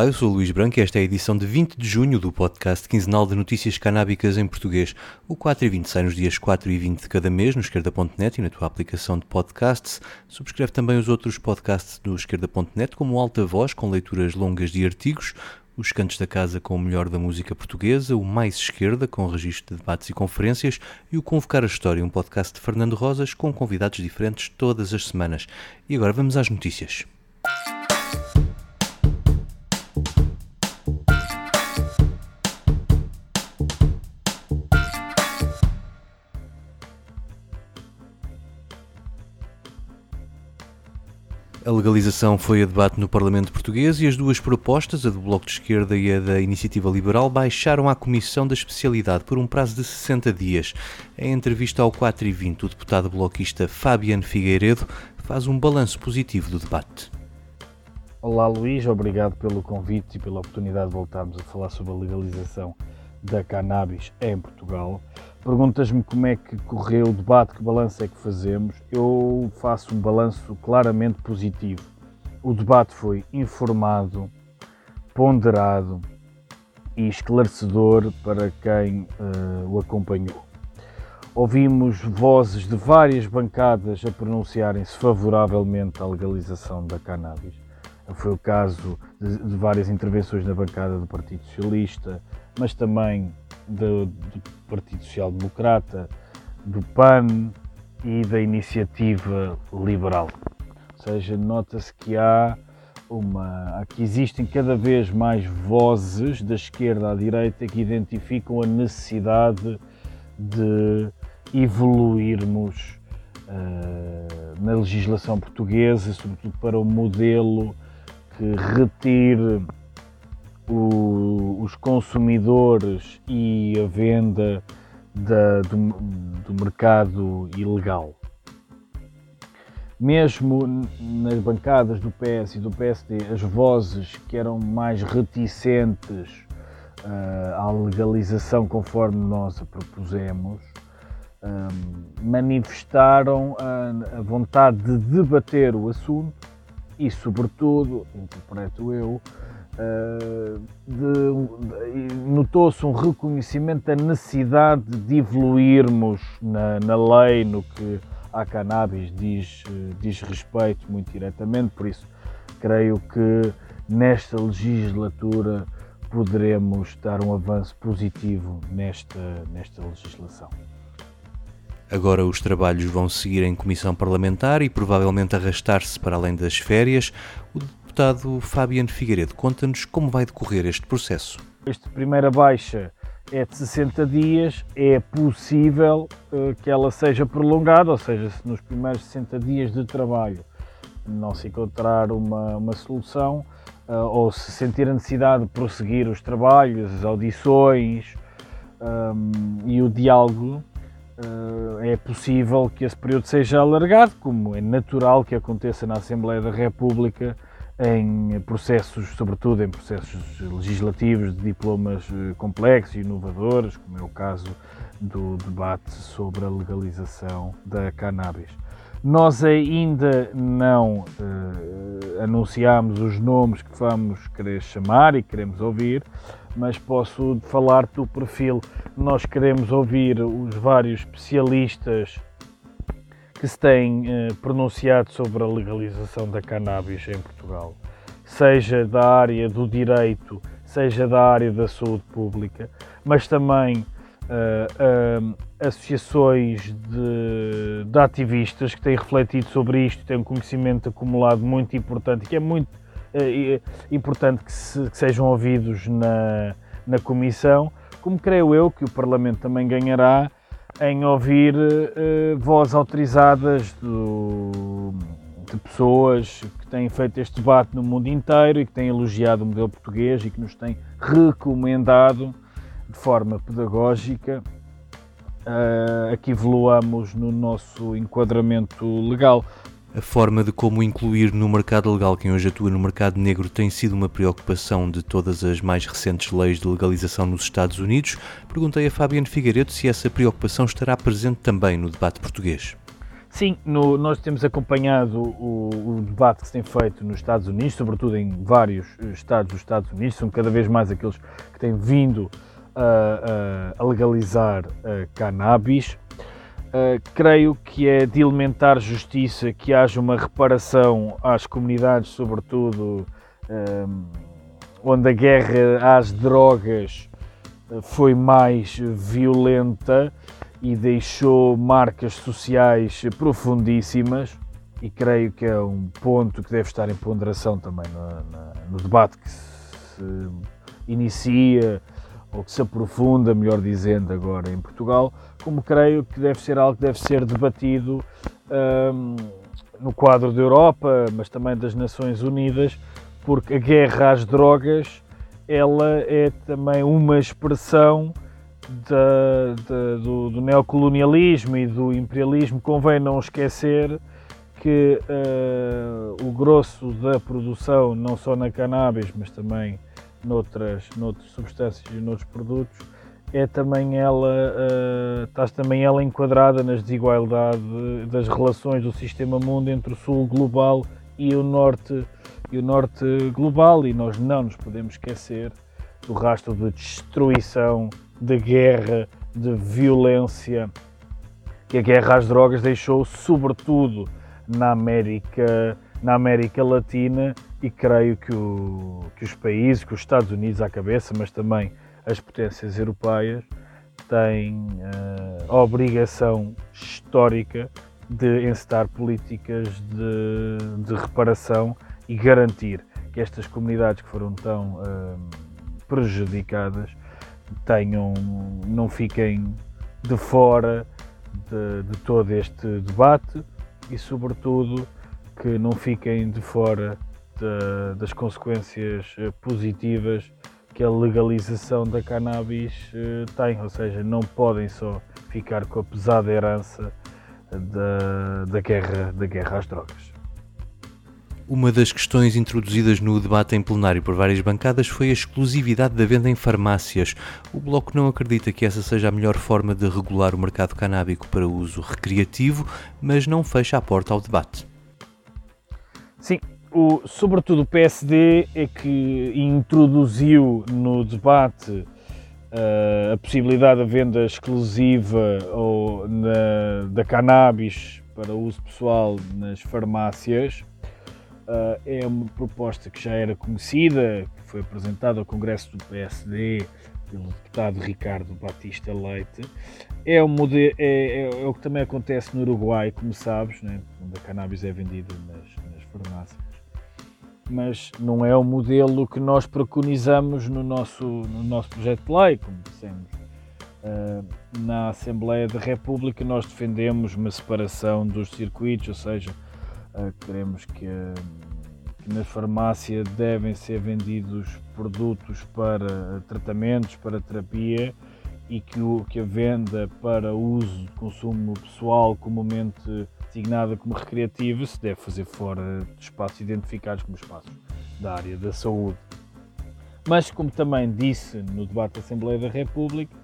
Olá, eu sou o Luís Branco e esta é a edição de 20 de junho do podcast quinzenal de notícias canábicas em português. O 4 e 20 sai nos dias 4 e 20 de cada mês no esquerda.net e na tua aplicação de podcasts. Subscreve também os outros podcasts do esquerda.net, como o Alta Voz, com leituras longas de artigos, os Cantos da Casa com o melhor da música portuguesa, o Mais Esquerda, com registro de debates e conferências, e o Convocar a História, um podcast de Fernando Rosas com convidados diferentes todas as semanas. E agora vamos às notícias. A legalização foi a debate no Parlamento Português e as duas propostas, a do Bloco de Esquerda e a da Iniciativa Liberal, baixaram à Comissão da Especialidade por um prazo de 60 dias. Em entrevista ao 4 e 20, o deputado bloquista Fabiano Figueiredo faz um balanço positivo do debate. Olá Luís, obrigado pelo convite e pela oportunidade de voltarmos a falar sobre a legalização da cannabis em Portugal. Perguntas-me como é que correu o debate, que balanço é que fazemos. Eu faço um balanço claramente positivo. O debate foi informado, ponderado e esclarecedor para quem uh, o acompanhou. Ouvimos vozes de várias bancadas a pronunciarem-se favoravelmente à legalização da cannabis. Foi o caso de, de várias intervenções na bancada do Partido Socialista, mas também do, do Partido Social Democrata, do PAN e da Iniciativa Liberal. Ou seja, nota-se que há uma, que existem cada vez mais vozes da esquerda à direita que identificam a necessidade de evoluirmos uh, na legislação portuguesa, sobretudo para um modelo que retire o, os consumidores e a venda da, do, do mercado ilegal. Mesmo nas bancadas do PS e do PSD, as vozes que eram mais reticentes uh, à legalização conforme nós a propusemos, um, manifestaram a, a, vontade de debater o assunto e, sobretudo, interpreto eu, notou-se um reconhecimento da necessidade de evoluirmos na, na lei no que a cannabis diz, diz respeito muito diretamente, por isso creio que nesta legislatura poderemos dar um avanço positivo nesta, nesta legislação. Agora os trabalhos vão seguir em comissão parlamentar e provavelmente arrastar-se para além das férias. O deputado Fabiano Figueiredo conta-nos como vai decorrer este processo. Esta primeira baixa é de 60 dias, é possível uh, que ela seja prolongada, ou seja, se nos primeiros 60 dias de trabalho não se encontrar uma, uma solução, uh, ou se sentir a necessidade de prosseguir os trabalhos, as audições um, e o diálogo, uh, é possível que esse período seja alargado, como é natural que aconteça na Assembleia da República em processos, sobretudo em processos legislativos de diplomas eh, complexos e inovadores, como é o caso do debate sobre a legalização da cannabis. Nós ainda não uh, anunciamos os nomes que vamos querer chamar e queremos ouvir, mas posso falar do perfil. Nós queremos ouvir os vários especialistas que se têm eh, pronunciado sobre a legalização da cannabis em Portugal, seja da área do direito, seja da área da saúde pública, mas também uh, uh, associações de, de, ativistas que têm refletido sobre isto, têm um conhecimento acumulado muito importante, que é muito uh, importante que, se, que, sejam ouvidos na, na Comissão, como creio eu que o Parlamento também ganhará em ouvir uh, vozes autorizadas do, de pessoas que têm feito este debate no mundo inteiro e que têm elogiado o modelo português e que nos têm recomendado de forma pedagógica uh, a que evoluamos no nosso enquadramento legal. A forma de como incluir no mercado legal quem hoje atua no mercado negro tem sido uma preocupação de todas as mais recentes leis de legalização nos Estados Unidos. Perguntei a Fabiano Figueiredo se essa preocupação estará presente também no debate português. Sim, no, nós temos acompanhado o, o, debate que se tem feito nos Estados Unidos, sobretudo em vários estados dos Estados Unidos, são cada vez mais aqueles que têm vindo a, a, a legalizar a cannabis. Uh, creio que é de elementar justiça que haja uma reparação às comunidades, sobretudo onde a guerra às drogas foi mais violenta e deixou marcas sociais profundíssimas. E creio que é um ponto que deve estar em ponderação também no, no debate que se inicia ou que se aprofunda, melhor dizendo, agora em Portugal, como creio que deve ser algo que deve ser debatido um, no quadro da Europa, mas também das Nações Unidas, porque a guerra às drogas ela é também uma expressão da, da, do, do, neocolonialismo e do imperialismo. Convém não esquecer que uh, o grosso da produção, não só na cannabis, mas também noutras, noutras substâncias e noutros produtos, é também ela, uh, está também ela enquadrada nas desigualdades das relações do sistema mundo entre o sul global e o norte e o norte global e nós não nos podemos esquecer do rastro de destruição, de guerra, de violência que a guerra às drogas deixou sobretudo na América, na América Latina e creio que, o, que os países, que os Estados Unidos à cabeça, mas também as potências europeias, têm uh, a obrigação histórica de encetar políticas de, de, reparação e garantir que estas comunidades que foram tão uh, prejudicadas tenham, não fiquem de fora de, de todo este debate e, sobretudo, que não fiquem de fora de, das consequências eh, positivas que a legalização da cannabis eh, tem, ou seja, não podem só ficar com a pesada herança da, da, guerra, da guerra às drogas. Uma das questões introduzidas no debate em plenário por várias bancadas foi a exclusividade da venda em farmácias. O Bloco não acredita que essa seja a melhor forma de regular o mercado canábico para uso recreativo, mas não fecha a porta ao debate. Sim, o, sobretudo o PSD é que introduziu no debate uh, a possibilidade da venda exclusiva ou na, da cannabis para uso pessoal nas farmácias. Uh, é uma proposta que já era conhecida, que foi apresentada ao Congresso do PSD pelo deputado Ricardo Batista Leite. É, um é, é, é o que também acontece no Uruguai, como sabes, né? onde a cannabis é vendida nas farmácias mas não é o modelo que nós preconizamos no nosso, no nosso projeto de lei, como dissemos. Uh, na Assembleia da República nós defendemos uma separação dos circuitos, ou seja, uh, queremos que, uh, que na farmácia devem ser vendidos produtos para tratamentos, para terapia e que, o, que a venda para uso, consumo pessoal, comumente designada como recreativa se deve fazer fora de espaços identificados como espaços da área da saúde. Mas, como também disse no debate da Assembleia da República,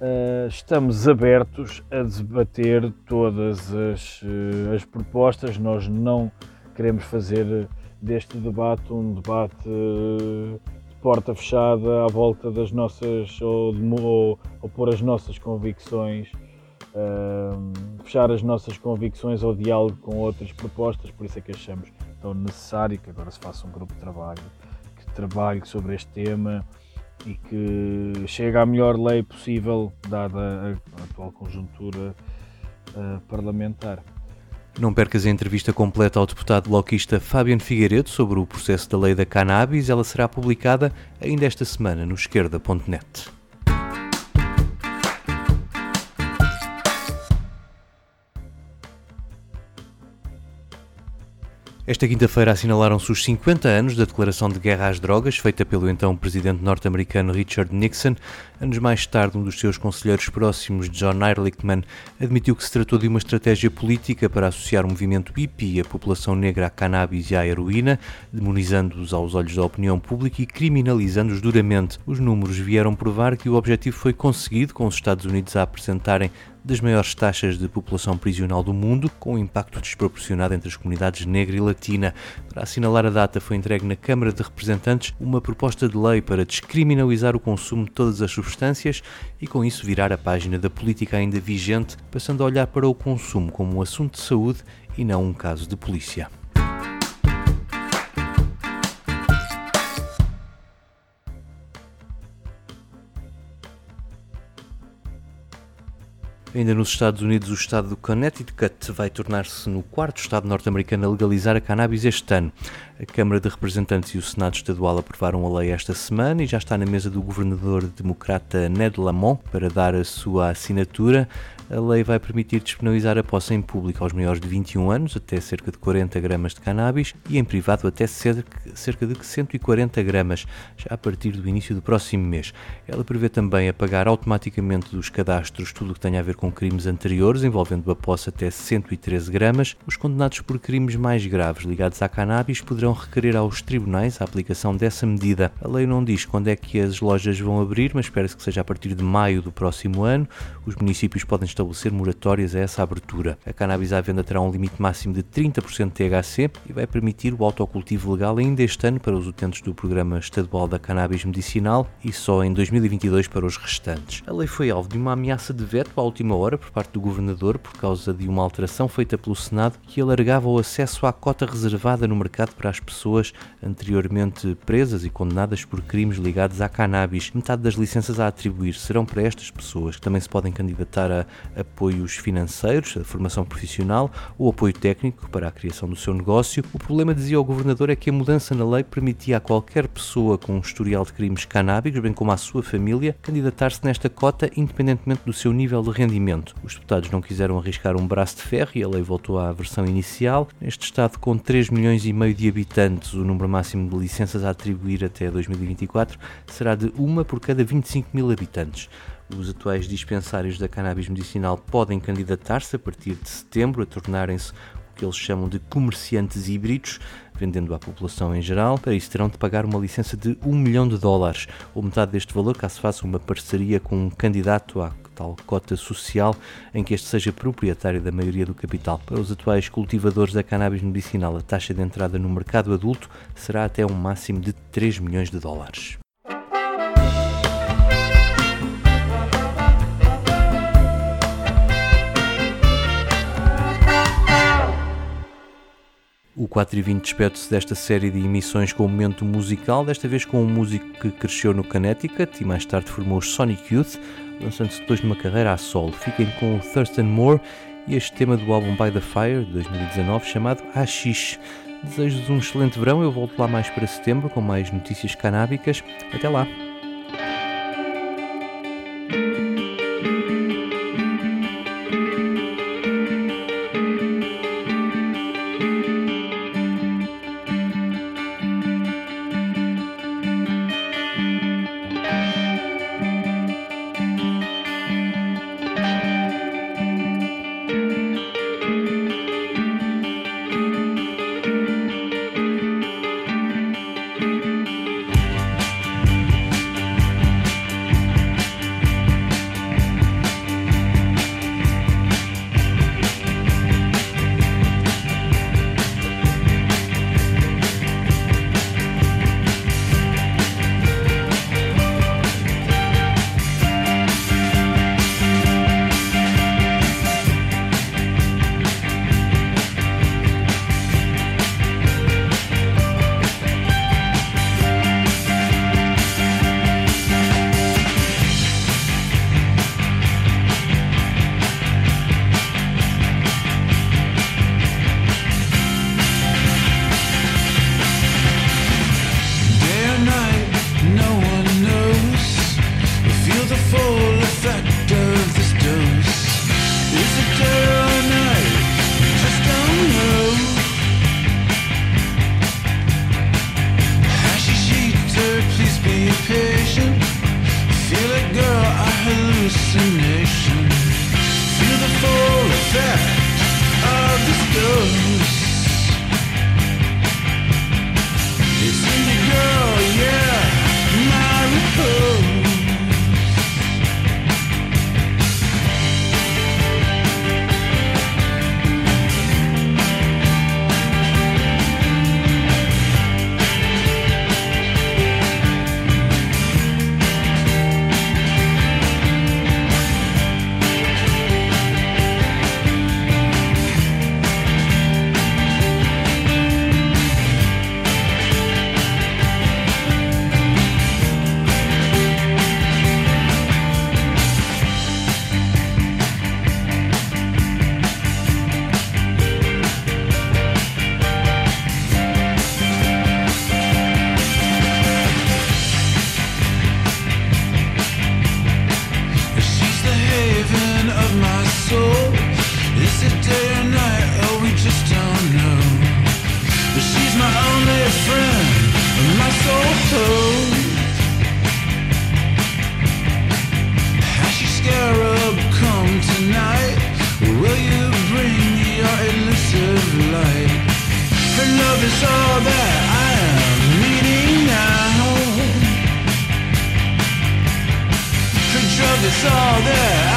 uh, estamos abertos a debater todas as, uh, as, propostas. Nós não queremos fazer deste debate um debate uh, de porta fechada à volta das nossas ou, de, ou, ou pôr as nossas convicções fechar as nossas convicções ao diálogo com outras propostas, por isso é que achamos tão necessário que agora se faça um grupo de trabalho que trabalhe sobre este tema e que chegue à melhor lei possível, dada a atual conjuntura uh, parlamentar. Não percas a entrevista completa ao deputado bloquista Fabiano Figueiredo sobre o processo da lei da cannabis. Ela será publicada ainda esta semana no esquerda.net. Esta quinta-feira assinalaram-se os 50 anos da declaração de guerra às drogas, feita pelo então presidente norte-americano Richard Nixon. Anos mais tarde, um dos seus conselheiros próximos, John Ehrlichman, admitiu que se tratou de uma estratégia política para associar o movimento hippie e a população negra à cannabis e à heroína, demonizando-os aos olhos da opinião pública e criminalizando-os duramente. Os números vieram provar que o objetivo foi conseguido, com os Estados Unidos a apresentarem das maiores taxas de população prisional do mundo, com um impacto desproporcionado entre as comunidades negra e latina. Para assinalar a data, foi entregue na Câmara de Representantes uma proposta de lei para descriminalizar o consumo de todas as substâncias e, com isso, virar a página da política ainda vigente, passando a olhar para o consumo como um assunto de saúde e não um caso de polícia. Ainda nos Estados Unidos, o estado do Connecticut vai tornar-se no quarto estado norte-americano a legalizar a cannabis este ano. A Câmara de Representantes e o Senado Estadual aprovaram a lei esta semana e já está na mesa do governador democrata Ned Lamont para dar a sua assinatura. A lei vai permitir disponibilizar a posse em público aos maiores de 21 anos até cerca de 40 gramas de cannabis e em privado até cerca de 140 gramas, já a partir do início do próximo mês. Ela prevê também apagar automaticamente dos cadastros tudo o que tenha a ver com crimes anteriores envolvendo a posse até 113 gramas. Os condenados por crimes mais graves ligados à cannabis poderão requerer aos tribunais a aplicação dessa medida. A lei não diz quando é que as lojas vão abrir, mas espera-se que seja a partir de maio do próximo ano. Os municípios podem estabelecer moratórias a essa abertura. A cannabis à venda terá um limite máximo de 30% de THC e vai permitir o autocultivo legal ainda este ano para os utentes do Programa Estadual da Cannabis Medicinal e só em 2022 para os restantes. A lei foi alvo de uma ameaça de veto à última hora por parte do governador por causa de uma alteração feita pelo Senado que alargava o acesso à cota reservada no mercado para as pessoas anteriormente presas e condenadas por crimes ligados à cannabis. Metade das licenças a atribuir serão para estas pessoas, que também se podem candidatar a apoios financeiros, a formação profissional ou apoio técnico para a criação do seu negócio. O problema, dizia o governador, é que a mudança na lei permitia a qualquer pessoa com um historial de crimes canábicos, bem como à sua família, candidatar-se nesta cota independentemente do seu nível de rendimento. Os deputados não quiseram arriscar um braço de ferro e a lei voltou à versão inicial. Neste estado com 3 milhões e meio de habitantes, o número máximo de licenças a atribuir até 2024 será de uma por cada 25 mil habitantes. Os atuais dispensários da cannabis medicinal podem candidatar-se a partir de setembro a tornarem-se o que eles chamam de comerciantes híbridos, vendendo à população em geral. Para isso terão de pagar uma licença de 1 milhão de dólares, ou metade deste valor, caso faça uma parceria com um candidato à tal cota social em que este seja proprietário da maioria do capital. Para os atuais cultivadores da cannabis medicinal, a taxa de entrada no mercado adulto será até um máximo de 3 milhões de dólares. O 4 e 20 despede-se desta série de emissões com o momento musical, desta vez com um músico que cresceu no Connecticut e mais tarde formou os Sonic Youth, lançando-se depois numa carreira a solo. Fiquem com o Thurston Moore e este tema do álbum By the Fire, de 2019, chamado Ashish. Desejo-vos um excelente verão, eu volto lá mais para setembro com mais notícias canábicas. Até lá! craving of my soul. Is it day or night? Oh, we just don't know. But she's my only friend, and my soul hope. Has your scarab come tonight? Will you bring your elusive light? Her love is all that I am needing now. Her drug is all that I